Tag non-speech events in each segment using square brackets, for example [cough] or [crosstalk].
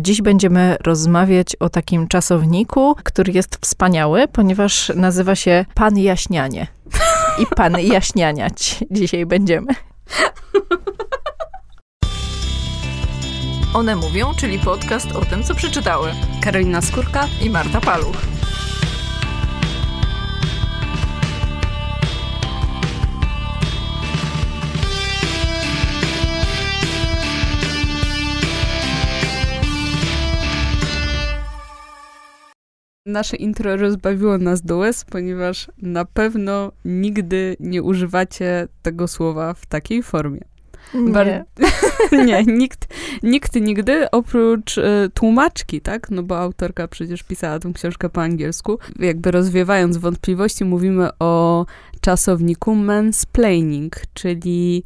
Dziś będziemy rozmawiać o takim czasowniku, który jest wspaniały, ponieważ nazywa się Pan Jaśnianie. I Pan [laughs] Jaśnianiać dzisiaj będziemy. One mówią, czyli podcast o tym, co przeczytały. Karolina Skórka i Marta Paluch. Nasze intro rozbawiło nas do łez, ponieważ na pewno nigdy nie używacie tego słowa w takiej formie. Nie. Bar- [laughs] nie, nikt, nikt nigdy oprócz y, tłumaczki, tak? No bo autorka przecież pisała tę książkę po angielsku. Jakby rozwiewając wątpliwości, mówimy o czasowniku mansplaining, czyli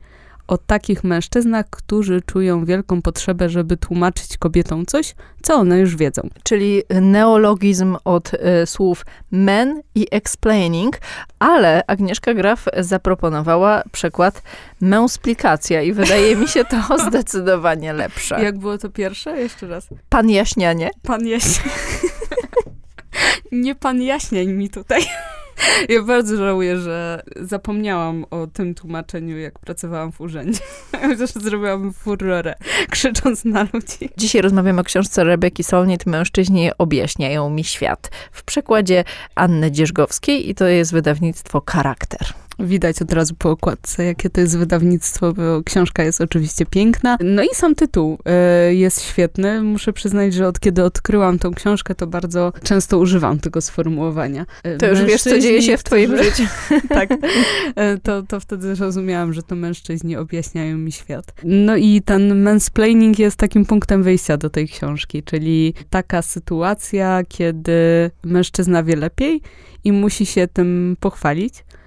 o takich mężczyznach, którzy czują wielką potrzebę, żeby tłumaczyć kobietom coś, co one już wiedzą. Czyli neologizm od y, słów men i explaining, ale Agnieszka Graf zaproponowała przykład męsplikacja i wydaje mi się to [laughs] zdecydowanie lepsze. Jak było to pierwsze? Jeszcze raz. Pan jaśnianie. Pan jaśnianie. [laughs] Nie pan jaśniań mi tutaj. Ja bardzo żałuję, że zapomniałam o tym tłumaczeniu, jak pracowałam w urzędzie. [laughs] Chociaż zrobiłam furorę, krzycząc na ludzi. Dzisiaj rozmawiamy o książce Rebeki Solnit Mężczyźni objaśniają mi świat. W przekładzie Anny Dzierżgowskiej i to jest wydawnictwo Charakter. Widać od razu po okładce, jakie to jest wydawnictwo, bo książka jest oczywiście piękna. No i sam tytuł y, jest świetny. Muszę przyznać, że od kiedy odkryłam tą książkę, to bardzo często używam tego sformułowania. Y, to już wiesz, co dzieje się w twoim [laughs] życiu. [laughs] tak. Y, to, to wtedy zrozumiałam, że to mężczyźni objaśniają mi świat. No i ten mansplaining jest takim punktem wyjścia do tej książki, czyli taka sytuacja, kiedy mężczyzna wie lepiej i musi się tym pochwalić E,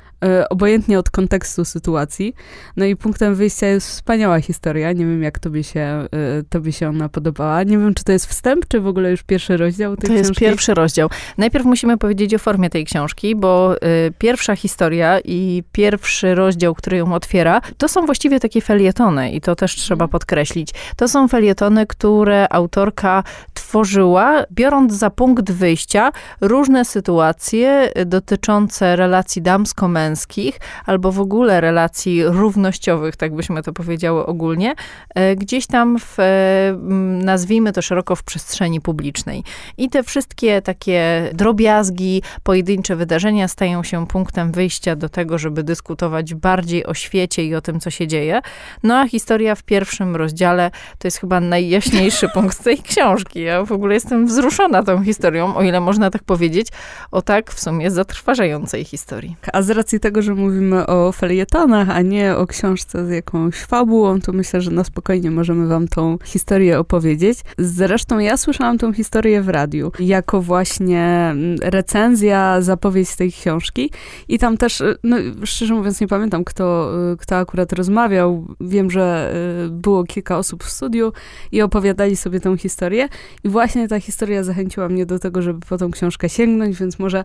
obojętnie od kontekstu sytuacji. No i punktem wyjścia jest wspaniała historia. Nie wiem, jak tobie się, e, tobie się ona podobała. Nie wiem, czy to jest wstęp, czy w ogóle już pierwszy rozdział tej to książki? To jest pierwszy rozdział. Najpierw musimy powiedzieć o formie tej książki, bo y, pierwsza historia i pierwszy rozdział, który ją otwiera, to są właściwie takie felietony i to też trzeba mhm. podkreślić. To są felietony, które autorka tworzyła, biorąc za punkt wyjścia różne sytuacje dotyczące relacji damsko-męskich, męskich, albo w ogóle relacji równościowych, tak byśmy to powiedziały ogólnie, e, gdzieś tam w, e, nazwijmy to szeroko w przestrzeni publicznej. I te wszystkie takie drobiazgi, pojedyncze wydarzenia stają się punktem wyjścia do tego, żeby dyskutować bardziej o świecie i o tym, co się dzieje. No a historia w pierwszym rozdziale to jest chyba najjaśniejszy [laughs] punkt tej książki. Ja w ogóle jestem wzruszona tą historią, o ile można tak powiedzieć, o tak w sumie zatrważającej historii. A z racji tego, że mówimy o felietonach, a nie o książce z jakąś fabułą, to myślę, że na spokojnie możemy wam tą historię opowiedzieć. Zresztą ja słyszałam tą historię w radiu, jako właśnie mm, recenzja, zapowiedź tej książki i tam też, y, no szczerze mówiąc nie pamiętam, kto, y, kto akurat rozmawiał. Wiem, że y, było kilka osób w studiu i opowiadali sobie tą historię i właśnie ta historia zachęciła mnie do tego, żeby po tą książkę sięgnąć, więc może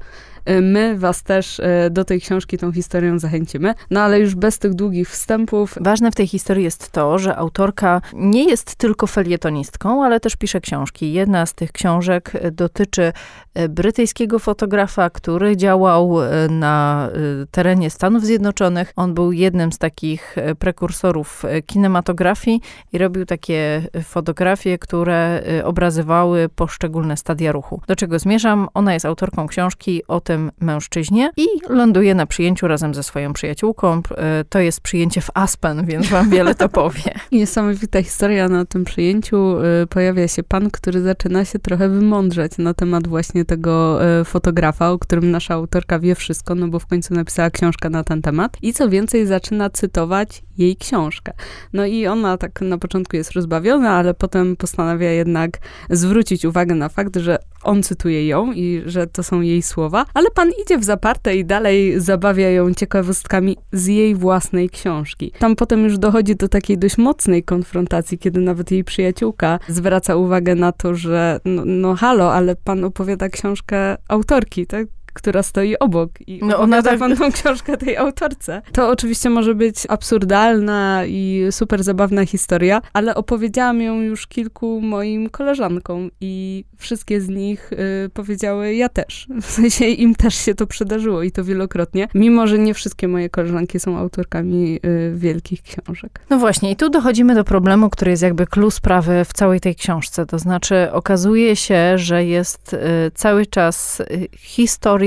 my was też do tej książki tą historią zachęcimy. No ale już bez tych długich wstępów. Ważne w tej historii jest to, że autorka nie jest tylko felietonistką, ale też pisze książki. Jedna z tych książek dotyczy e, brytyjskiego fotografa, który działał e, na e, terenie Stanów Zjednoczonych. On był jednym z takich prekursorów kinematografii i robił takie fotografie, które obrazywały poszczególne stadia ruchu. Do czego zmierzam? Ona jest autorką książki o tym mężczyźnie i ląduje na przyjęciu przyjęciu razem ze swoją przyjaciółką. E, to jest przyjęcie w Aspen, więc wam wiele to powie. [laughs] Niesamowita historia na tym przyjęciu. E, pojawia się pan, który zaczyna się trochę wymądrzać na temat właśnie tego e, fotografa, o którym nasza autorka wie wszystko, no bo w końcu napisała książkę na ten temat. I co więcej, zaczyna cytować jej książkę. No i ona tak na początku jest rozbawiona, ale potem postanawia jednak zwrócić uwagę na fakt, że on cytuje ją i że to są jej słowa, ale pan idzie w zaparte i dalej zabawia ją ciekawostkami z jej własnej książki. Tam potem już dochodzi do takiej dość mocnej konfrontacji, kiedy nawet jej przyjaciółka zwraca uwagę na to, że no, no halo, ale pan opowiada książkę autorki, tak? Która stoi obok i No, ona tak- tą [laughs] książkę tej autorce. To oczywiście może być absurdalna i super zabawna historia, ale opowiedziałam ją już kilku moim koleżankom i wszystkie z nich y, powiedziały ja też. [laughs] W sensie im też się to przydarzyło i to wielokrotnie, mimo że nie wszystkie moje koleżanki są autorkami y, wielkich książek. No właśnie, i tu dochodzimy do problemu, który jest jakby clue sprawy w całej tej książce. To znaczy, okazuje się, że jest y, cały czas y,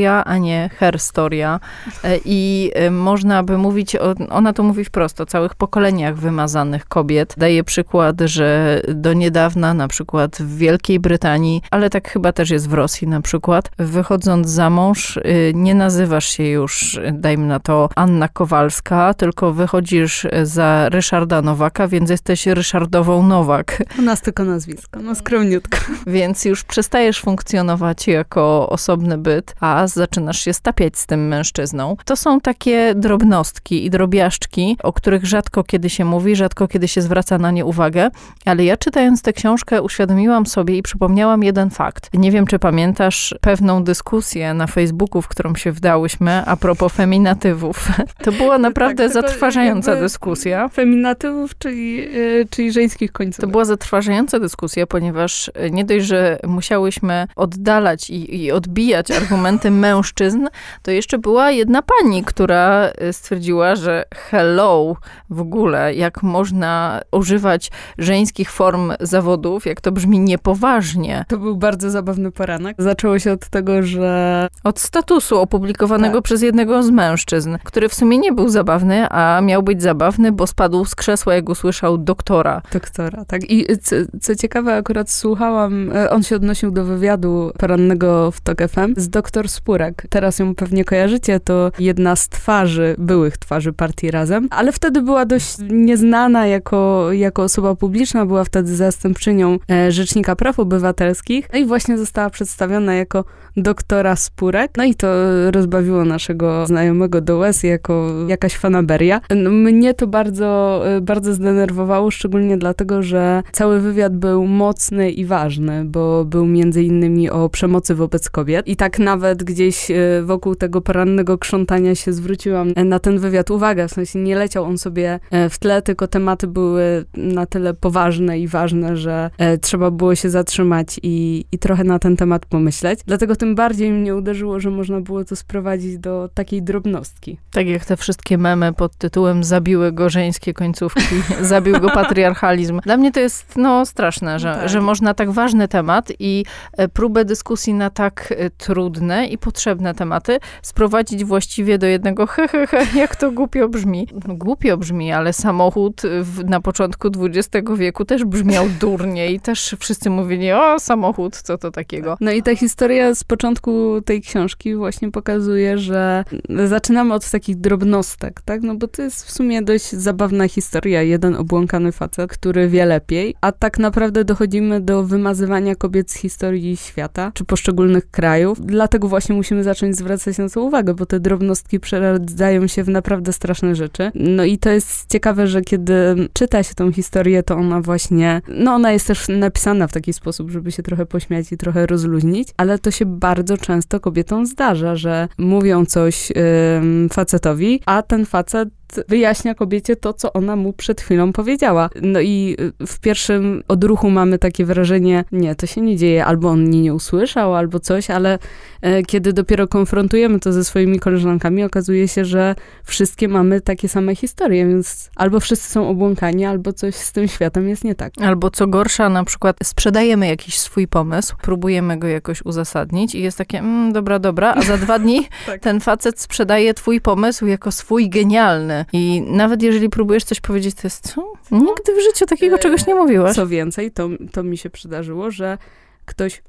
historia, a nie herstoria. Y, I y, można by mówić, ona to mówi wprost, o całych pokoleniach wymazanych kobiet. Daje przykład, że do niedawna, na przykład w Wielkiej Brytanii, ale tak chyba też jest w Rosji na przykład, wychodząc za mąż, y, nie nazywasz się już, dajmy na to, Anna Kowalska, tylko wychodzisz za Ryszarda Nowaka, więc jesteś Ryszardową Nowak. U nas tylko nazwisko, no skromniutko. Więc już przestajesz funkcjonować jako osobny byt, a zaczynasz się stapiać z tym mężczyzną. To są takie drobnostki i drobiażdżki, o których rzadko kiedy się mówi, rzadko kiedy się zwraca na nie uwagę, ale ja czytając tę książkę uświadomiłam sobie i przypomniałam jeden fakt. Nie wiem, czy pamiętasz pewną dyskusję na Facebooku, w którą się wdałyśmy a propos feminatywów. [laughs] To była naprawdę Tak, zatrważająca dyskusja. Feminatywów, czyli, y, czyli żeńskich końcówek. To była zatrważająca dyskusja, ponieważ e, nie dość, że musiałyśmy oddalać i, i odbijać argumenty mężczyzn, to jeszcze była jedna pani, która e, stwierdziła, że hello w ogóle, jak można używać żeńskich form zawodów, jak to brzmi niepoważnie. To był bardzo zabawny poranek. Zaczęło się od tego, że Od statusu opublikowanego Tak. przez jednego z mężczyzn, który w sumie nie był zabawny, a miał być zabawny, bo spadł z krzesła, jak usłyszał doktora. doktora, tak. I co, co ciekawe, akurat słuchałam, e, on się odnosił do wywiadu porannego w TOK FM z doktor Spurek. Teraz ją pewnie kojarzycie, to jedna z twarzy, byłych twarzy partii Razem, ale wtedy była dość nieznana jako, jako osoba publiczna, była wtedy zastępczynią e, Rzecznika Praw Obywatelskich, no i właśnie została przedstawiona jako doktora Spurek, no i to rozbawiło naszego znajomego do łez jako jakaś fanaberia. Mnie to bardzo, e, bardzo zdenerwowało, szczególnie dlatego, że cały wywiad był mocny i ważny, bo był między innymi o przemocy wobec kobiet. I tak nawet gdzieś e, wokół tego porannego krzątania się zwróciłam e, na ten wywiad uwagę, w sensie nie leciał on sobie e, w tle, tylko tematy były na tyle poważne i ważne, że trzeba było się zatrzymać i, i trochę na ten temat pomyśleć. Dlatego tym bardziej mnie uderzyło, że można było to sprowadzić do takiej drobnostki. Tak jak te wszystkie memy pod tytułem zabiły go żeńskie końcówki, [laughs] zabił go patriarchalizm. Dla mnie to jest no straszne, że, Tak. że można tak ważny temat i próbę dyskusji na tak trudne i potrzebne tematy sprowadzić właściwie do jednego he, he, he jak to głupio brzmi. No, głupio brzmi, ale samochód w, na początku XX wieku też brzmiał durnie i też wszyscy mówili, o samochód, co to takiego. No i ta historia z początku tej książki właśnie pokazuje, że zaczynamy od takich drobnostek, tak? No bo to jest w sumie dość zabawna historia. Jeden obłąkany facet, który wie lepiej, a tak naprawdę dochodzimy do wymazywania kobiet z historii świata, czy poszczególnych krajów. Dlatego właśnie musimy zacząć zwracać na to uwagę, bo te drobnostki przeradzają się w naprawdę straszne rzeczy. No i to jest ciekawe, że kiedy czyta się tą historię, to ona właśnie, no ona jest też napisana w taki sposób, żeby się trochę pośmiać i trochę rozluźnić, ale to się bardzo często kobietom zdarza, że mówią coś ym, facetowi, a ten facet wyjaśnia kobiecie to, co ona mu przed chwilą powiedziała. No i y, w pierwszym odruchu mamy takie wrażenie, nie, to się nie dzieje, albo on mnie nie usłyszał, albo coś, ale e, kiedy dopiero konfrontujemy to ze swoimi koleżankami, okazuje się, że wszystkie mamy takie same historie, więc albo wszyscy są obłąkani, albo coś z tym światem jest nie tak. Albo co gorsza, na przykład sprzedajemy jakiś swój pomysł, próbujemy go jakoś uzasadnić i jest takie, mm, dobra, dobra, a za dwa dni [laughs] Tak. ten facet sprzedaje twój pomysł jako swój genialny. I nawet jeżeli próbujesz coś powiedzieć, to jest, co? Nigdy w życiu takiego E, czegoś nie mówiłaś. Co więcej, to, to mi się przydarzyło, że ktoś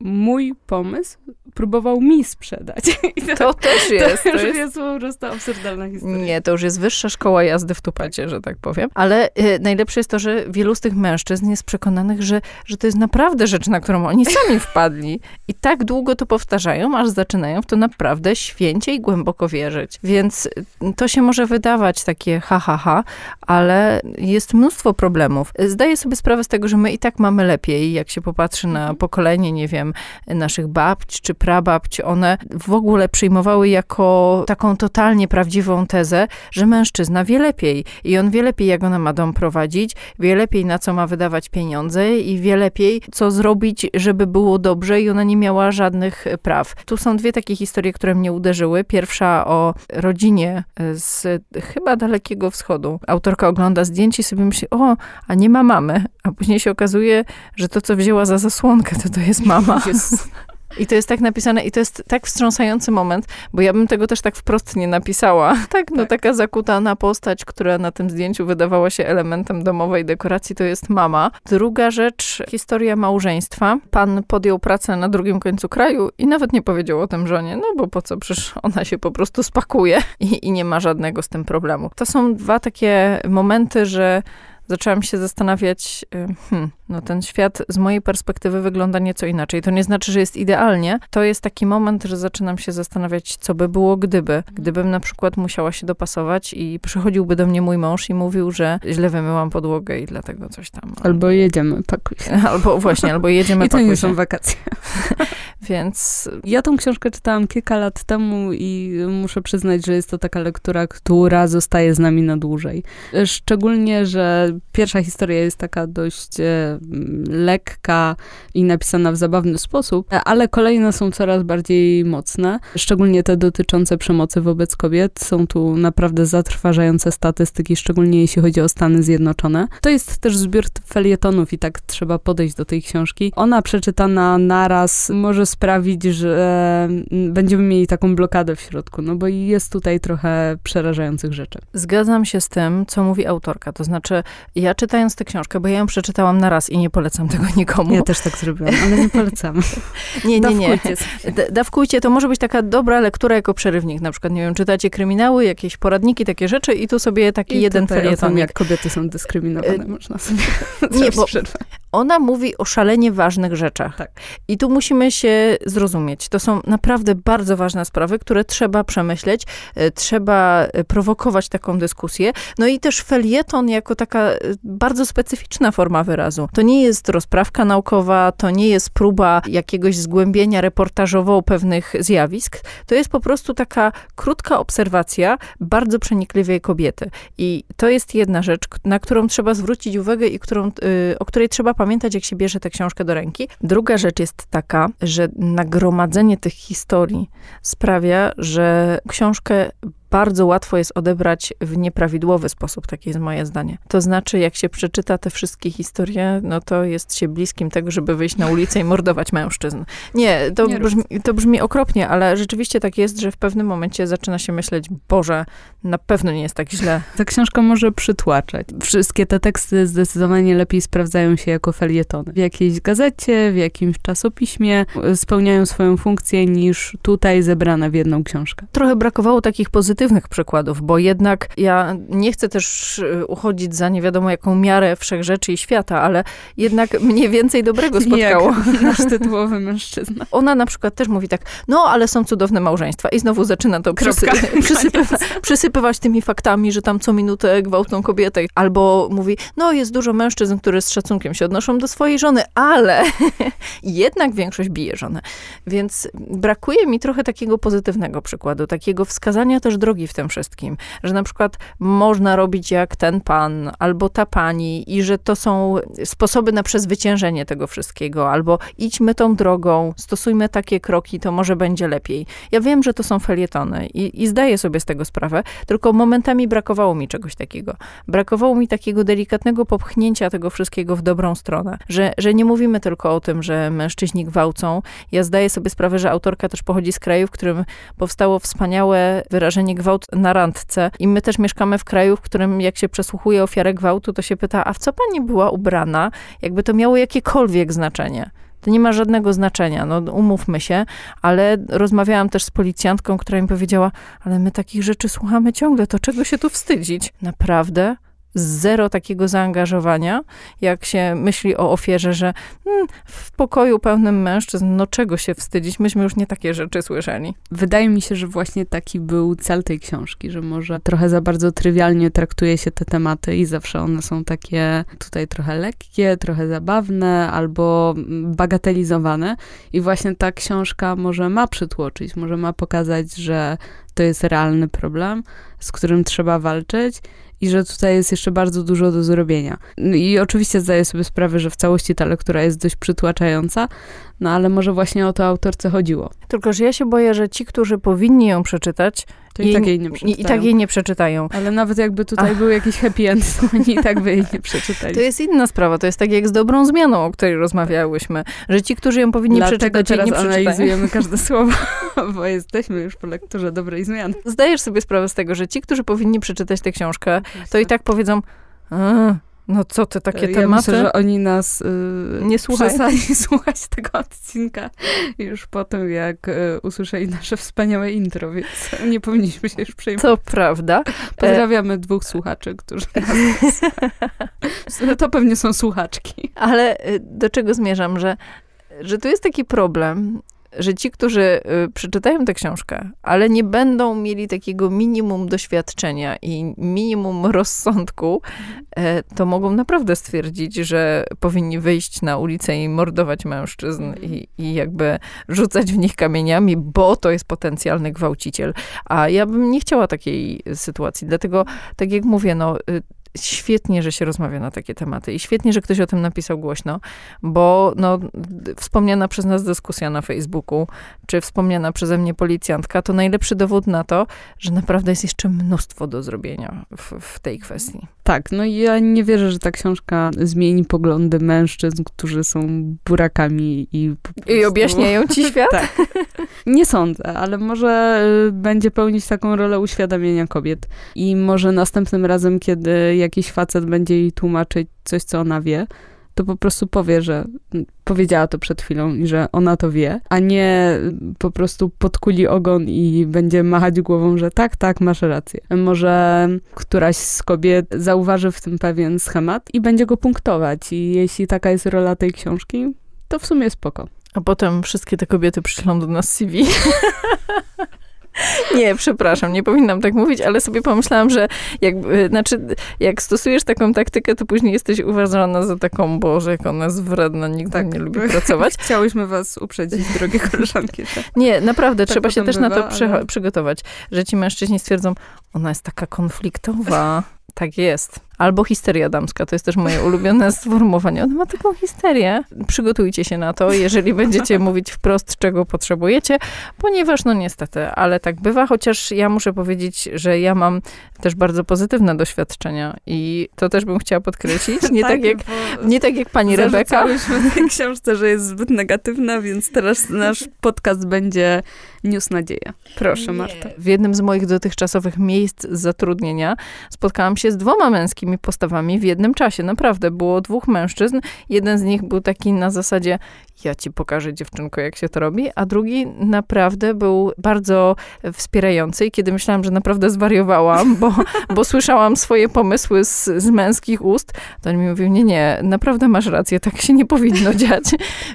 mój pomysł próbował mi sprzedać. [laughs] To, To też jest. to już jest jest po prostu absurdalna historia. Nie, to już jest wyższa szkoła jazdy w tupecie, że tak powiem. Ale y, najlepsze jest to, że wielu z tych mężczyzn jest przekonanych, że, że to jest naprawdę rzecz, na którą oni sami [laughs] wpadli. I tak długo to powtarzają, aż zaczynają w to naprawdę święcie i głęboko wierzyć. Więc y, to się może wydawać takie ha, ha, ha, ale jest mnóstwo problemów. Zdaję sobie sprawę z tego, że my i tak mamy lepiej, jak się popatrzy na Mhm. pokolenie, nie wiem, wiem, naszych babć czy prababć, one w ogóle przyjmowały jako taką totalnie prawdziwą tezę, że mężczyzna wie lepiej i on wie lepiej, jak ona ma dom prowadzić, wie lepiej, na co ma wydawać pieniądze i wie lepiej, co zrobić, żeby było dobrze i ona nie miała żadnych praw. Tu są dwie takie historie, które mnie uderzyły. Pierwsza o rodzinie z chyba Dalekiego Wschodu. Autorka ogląda zdjęcie i sobie myśli, o, a nie ma mamy. A później się okazuje, że to, co wzięła za zasłonkę, to to jest mama. I to jest tak napisane i to jest tak wstrząsający moment, bo ja bym tego też tak wprost nie napisała. [laughs] Tak, no tak. taka zakutana postać, która na tym zdjęciu wydawała się elementem domowej dekoracji, to jest mama. Druga rzecz, historia małżeństwa. Pan podjął pracę na drugim końcu kraju i nawet nie powiedział o tym żonie, no bo po co, przecież ona się po prostu spakuje [laughs] i, i nie ma żadnego z tym problemu. To są dwa takie momenty, że zaczęłam się zastanawiać, y, hmm, no ten świat z mojej perspektywy wygląda nieco inaczej. To nie znaczy, że jest idealnie. To jest taki moment, że zaczynam się zastanawiać, co by było gdyby. Gdybym na przykład musiała się dopasować i przychodziłby do mnie mój mąż i mówił, że źle wymyłam podłogę i dlatego coś tam. Albo jedziemy, pakuj się. [laughs] Albo właśnie, albo jedziemy, [laughs] I to nie są wakacje. [laughs] Więc... Ja tą książkę czytałam kilka lat temu i muszę przyznać, że jest to taka lektura, która zostaje z nami na dłużej. Szczególnie, że pierwsza historia jest taka dość e, lekka i napisana w zabawny sposób, ale kolejne są coraz bardziej mocne, szczególnie te dotyczące przemocy wobec kobiet. Są tu naprawdę zatrważające statystyki, szczególnie jeśli chodzi o Stany Zjednoczone. To jest też zbiór felietonów i tak trzeba podejść do tej książki. Ona przeczytana naraz może sprawić, że będziemy mieli taką blokadę w środku, no bo jest tutaj trochę przerażających rzeczy. Zgadzam się z tym, co mówi autorka. To znaczy, ja czytając tę książkę, bo ja ją przeczytałam na raz i nie polecam tego [laughs] nikomu. Ja też tak zrobiłam, ale nie polecam. [laughs] nie, nie, nie. Dawkujcie. To może być taka dobra lektura jako przerywnik. Na przykład, nie wiem, czytacie kryminały, jakieś poradniki, takie rzeczy i tu sobie taki I jeden felieton. jak kobiety są dyskryminowane, y, można sobie [laughs] nie, bo ona mówi o szalenie ważnych rzeczach. Tak. I tu musimy się zrozumieć. To są naprawdę bardzo ważne sprawy, które trzeba przemyśleć, y, trzeba y, prowokować taką dyskusję. No i też felieton jako taka bardzo specyficzna forma wyrazu. To nie jest rozprawka naukowa, to nie jest próba jakiegoś zgłębienia reportażowo pewnych zjawisk. To jest po prostu taka krótka obserwacja bardzo przenikliwej kobiety. I to jest jedna rzecz, na którą trzeba zwrócić uwagę i którą, o której trzeba pamiętać, jak się bierze tę książkę do ręki. Druga rzecz jest taka, że nagromadzenie tych historii sprawia, że książkę bardzo łatwo jest odebrać w nieprawidłowy sposób, takie jest moje zdanie. To znaczy, jak się przeczyta te wszystkie historie, no to jest się bliskim tego, żeby wyjść na ulicę i mordować mężczyzn. Nie, to, Nie brzmi, to brzmi okropnie, ale rzeczywiście tak jest, że w pewnym momencie zaczyna się myśleć, Boże, na pewno nie jest tak źle. Ta książka może przytłaczać. Wszystkie te teksty zdecydowanie lepiej sprawdzają się jako felietony. W jakiejś gazecie, w jakimś czasopiśmie spełniają swoją funkcję niż tutaj zebrane w jedną książkę. Trochę brakowało takich pozytywnych pozytywnych przykładów, bo jednak ja nie chcę też y, uchodzić za nie wiadomo jaką miarę wszechrzeczy i świata, ale jednak mnie więcej dobrego spotkało. Jak nasz [laughs] tytułowy mężczyzna. Ona na przykład też mówi tak, no ale są cudowne małżeństwa i znowu zaczyna to przysy przysypywać, [laughs] przysypywać tymi faktami, że tam co minutę gwałtą kobietę. Albo mówi, no jest dużo mężczyzn, które z szacunkiem się odnoszą do swojej żony, ale [laughs] jednak większość bije żonę. Więc brakuje mi trochę takiego pozytywnego przykładu, takiego wskazania też drogi w tym wszystkim. Że na przykład można robić jak ten pan albo ta pani i że to są sposoby na przezwyciężenie tego wszystkiego, albo idźmy tą drogą, stosujmy takie kroki, to może będzie lepiej. Ja wiem, że to są felietony i, i zdaję sobie z tego sprawę, tylko momentami brakowało mi czegoś takiego. Brakowało mi takiego delikatnego popchnięcia tego wszystkiego w dobrą stronę, że, że nie mówimy tylko o tym, że mężczyźni gwałcą. Ja zdaję sobie sprawę, że autorka też pochodzi z kraju, w którym powstało wspaniałe wyrażenie gwałt na randce. I my też mieszkamy w kraju, w którym jak się przesłuchuje ofiarę gwałtu, to się pyta, a w co pani była ubrana? Jakby to miało jakiekolwiek znaczenie. To nie ma żadnego znaczenia, no umówmy się, ale rozmawiałam też z policjantką, która mi powiedziała, ale my takich rzeczy słuchamy ciągle, to czego się tu wstydzić? Naprawdę? Zero takiego zaangażowania, jak się myśli o ofierze, że hmm, w pokoju pełnym mężczyzn, no czego się wstydzić, myśmy już nie takie rzeczy słyszeli. Wydaje mi się, że właśnie taki był cel tej książki, że może trochę za bardzo trywialnie traktuje się te tematy i zawsze one są takie tutaj trochę lekkie, trochę zabawne albo bagatelizowane. I właśnie ta książka może ma przytłoczyć, może ma pokazać, że to jest realny problem, z którym trzeba walczyć i że tutaj jest jeszcze bardzo dużo do zrobienia. No I oczywiście zdaję sobie sprawę, że w całości ta lektura jest dość przytłaczająca, no ale może właśnie o to autorce chodziło. Tylko, że ja się boję, że ci, którzy powinni ją przeczytać, to i tak jej nie przeczytają. I, I, tak jej nie przeczytają. Ale nawet jakby tutaj Ach. był jakiś happy end, to [laughs] oni i tak by jej nie przeczytali. To jest inna sprawa. To jest tak jak z dobrą zmianą, o której rozmawiałyśmy. Że ci, którzy ją powinni Dlatego przeczytać, teraz nie przeczytają. analizujemy [laughs] każde słowo, [laughs] bo jesteśmy już po lekturze dobrej zmiany. Zdajesz sobie sprawę z tego, że ci, którzy powinni przeczytać tę książkę, to i tak powiedzą no co ty, takie ja tematy? myślę, że oni nas yy, nie przestali [laughs] słuchać tego odcinka już po tym, jak y, usłyszeli nasze wspaniałe intro, więc nie powinniśmy się już przejmować. To prawda. Pozdrawiamy e... dwóch słuchaczy, którzy nas... to pewnie są słuchaczki. Ale y, do czego zmierzam, że, że tu jest taki problem, że ci, którzy y, przeczytają tę książkę, ale nie będą mieli takiego minimum doświadczenia i minimum rozsądku, e, to mogą naprawdę stwierdzić, że powinni wyjść na ulicę i mordować mężczyzn i, i jakby rzucać w nich kamieniami, bo to jest potencjalny gwałciciel. A ja bym nie chciała takiej sytuacji. Dlatego, tak jak mówię, no, y, świetnie, że się rozmawia na takie tematy i świetnie, że ktoś o tym napisał głośno, bo no, wspomniana przez nas dyskusja na Facebooku, czy wspomniana przeze mnie policjantka, to najlepszy dowód na to, że naprawdę jest jeszcze mnóstwo do zrobienia w, w tej kwestii. Tak, no i ja nie wierzę, że ta książka zmieni poglądy mężczyzn, którzy są burakami i prostu... I objaśniają ci [laughs] świat? tak. Nie sądzę, ale może y, będzie pełnić taką rolę uświadamiania kobiet. I może następnym razem, kiedy jakiś facet będzie jej tłumaczyć coś, co ona wie, to po prostu powie, że powiedziała to przed chwilą i że ona to wie, a nie po prostu podkuli ogon i będzie machać głową, że tak, tak, masz rację. Może któraś z kobiet zauważy w tym pewien schemat i będzie go punktować i jeśli taka jest rola tej książki, to w sumie spoko. A potem wszystkie te kobiety przyślą do nas CV. [laughs] Nie, przepraszam, nie powinnam tak mówić, ale sobie pomyślałam, że jak, znaczy, jak stosujesz taką taktykę, to później jesteś uważana za taką, Boże, jak ona jest wredna, nikt tak, nie lubi pracować. [laughs] Chciałyśmy was uprzedzić, drogie koleżanki. Nie, naprawdę, tak trzeba się też bywa, na to ale... przygotować, że ci mężczyźni stwierdzą, ona jest taka konfliktowa. Tak jest. Albo histeria damska, to jest też moje ulubione [laughs] sformułowanie. Ona ma taką histerię. Przygotujcie się na to, jeżeli będziecie [laughs] mówić wprost, czego potrzebujecie, ponieważ no niestety, ale tak bywa, chociaż ja muszę powiedzieć, że ja mam też bardzo pozytywne doświadczenia i to też bym chciała podkreślić. [laughs] Nie, tak, tak, jak, nie tak jak pani Rebeka. w tej książce, że jest zbyt negatywna, więc teraz nasz podcast będzie niósł nadzieję. Proszę, nie. Marta. W jednym z moich dotychczasowych miejsc zatrudnienia spotkałam się z dwoma męskimi postawami w jednym czasie. Naprawdę, było dwóch mężczyzn. Jeden z nich był taki na zasadzie, ja ci pokażę dziewczynko, jak się to robi, a drugi naprawdę był bardzo wspierający i kiedy myślałam, że naprawdę zwariowałam, bo, [laughs] bo słyszałam swoje pomysły z, z męskich ust, to on mi mówił, nie, nie, naprawdę masz rację, tak się nie powinno dziać.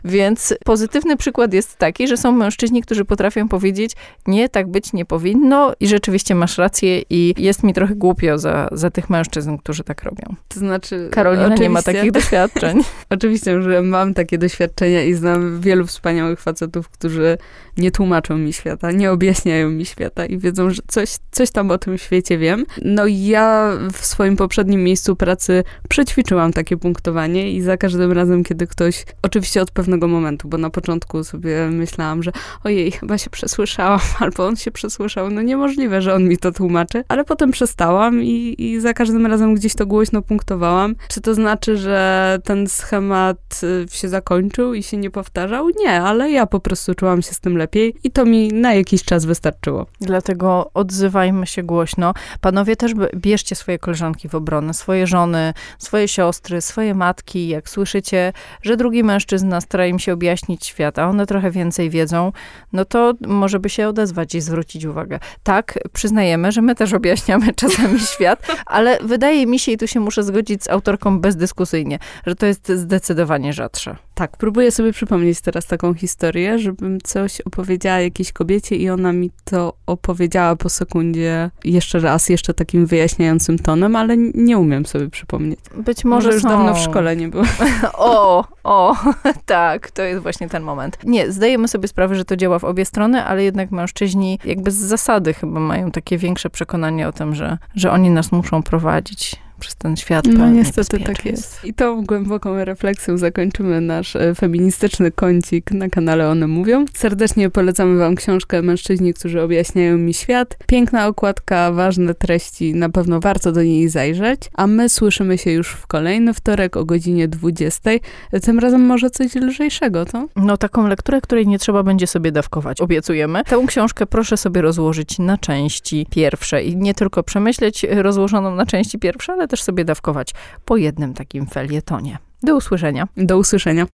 Więc pozytywny przykład jest taki, że są mężczyźni, którzy potrafią powiedzieć, nie, tak być nie powinno i rzeczywiście masz rację i jest mi trochę głupio za, za tych mężczyzn, którzy tak robią. To znaczy... Karolina oczywiście. nie ma takich [laughs] doświadczeń. oczywiście, że mam takie doświadczenia i znam wielu wspaniałych facetów, którzy nie tłumaczą mi świata, nie objaśniają mi świata i wiedzą, że coś, coś tam o tym świecie wiem. No ja w swoim poprzednim miejscu pracy przećwiczyłam takie punktowanie i za każdym razem, kiedy ktoś, oczywiście od pewnego momentu, bo na początku sobie myślałam, że ojej, chyba się przesłyszałam, [laughs] albo on się przesłyszał, no niemożliwe, że on mi to tłumaczy, ale potem przestałam i, i za każdym razem gdzieś to głośno punktowałam. Czy to znaczy, że ten schemat y, się zakończył i się nie powtarzał? Nie, ale ja po prostu czułam się z tym lepiej i to mi na jakiś czas wystarczyło. Dlatego odzywajmy się głośno. Panowie też bierzcie swoje koleżanki w obronę, swoje żony, swoje siostry, swoje matki. Jak słyszycie, że drugi mężczyzna stara im się objaśnić świat, a one trochę więcej wiedzą, no to może by się odezwać i zwrócić uwagę. Tak, przyznajemy, że my też objaśniamy [laughs] czasami świat, ale wydaje mi się, i tu się muszę zgodzić z autorką bezdyskusyjnie, że to jest zdecydowanie rzadsze. Tak, próbuję sobie przypomnieć teraz taką historię, żebym coś opowiedziała jakiejś kobiecie i ona mi to opowiedziała po sekundzie jeszcze raz, jeszcze takim wyjaśniającym tonem, ale nie umiem sobie przypomnieć. Być może, może już są. dawno w szkole nie było. [laughs] o, o, [laughs] tak, to jest właśnie ten moment. Nie, zdajemy sobie sprawę, że to działa w obie strony, ale jednak mężczyźni jakby z zasady chyba mają takie większe przekonanie o tym, że, że oni nas muszą prowadzić przez ten świat. No niestety tak jest. I tą głęboką refleksją zakończymy nasz e, feministyczny kącik na kanale One Mówią. Serdecznie polecamy wam książkę Mężczyźni, którzy objaśniają mi świat. Piękna okładka, ważne treści, na pewno warto do niej zajrzeć. A my słyszymy się już w kolejny wtorek o godzinie 20. Tym razem może coś lżejszego, to? No taką lekturę, której nie trzeba będzie sobie dawkować, obiecujemy. Tę książkę proszę sobie rozłożyć na części pierwsze i nie tylko przemyśleć rozłożoną na części pierwsze, ale też sobie dawkować po jednym takim felietonie. Do usłyszenia. Do usłyszenia.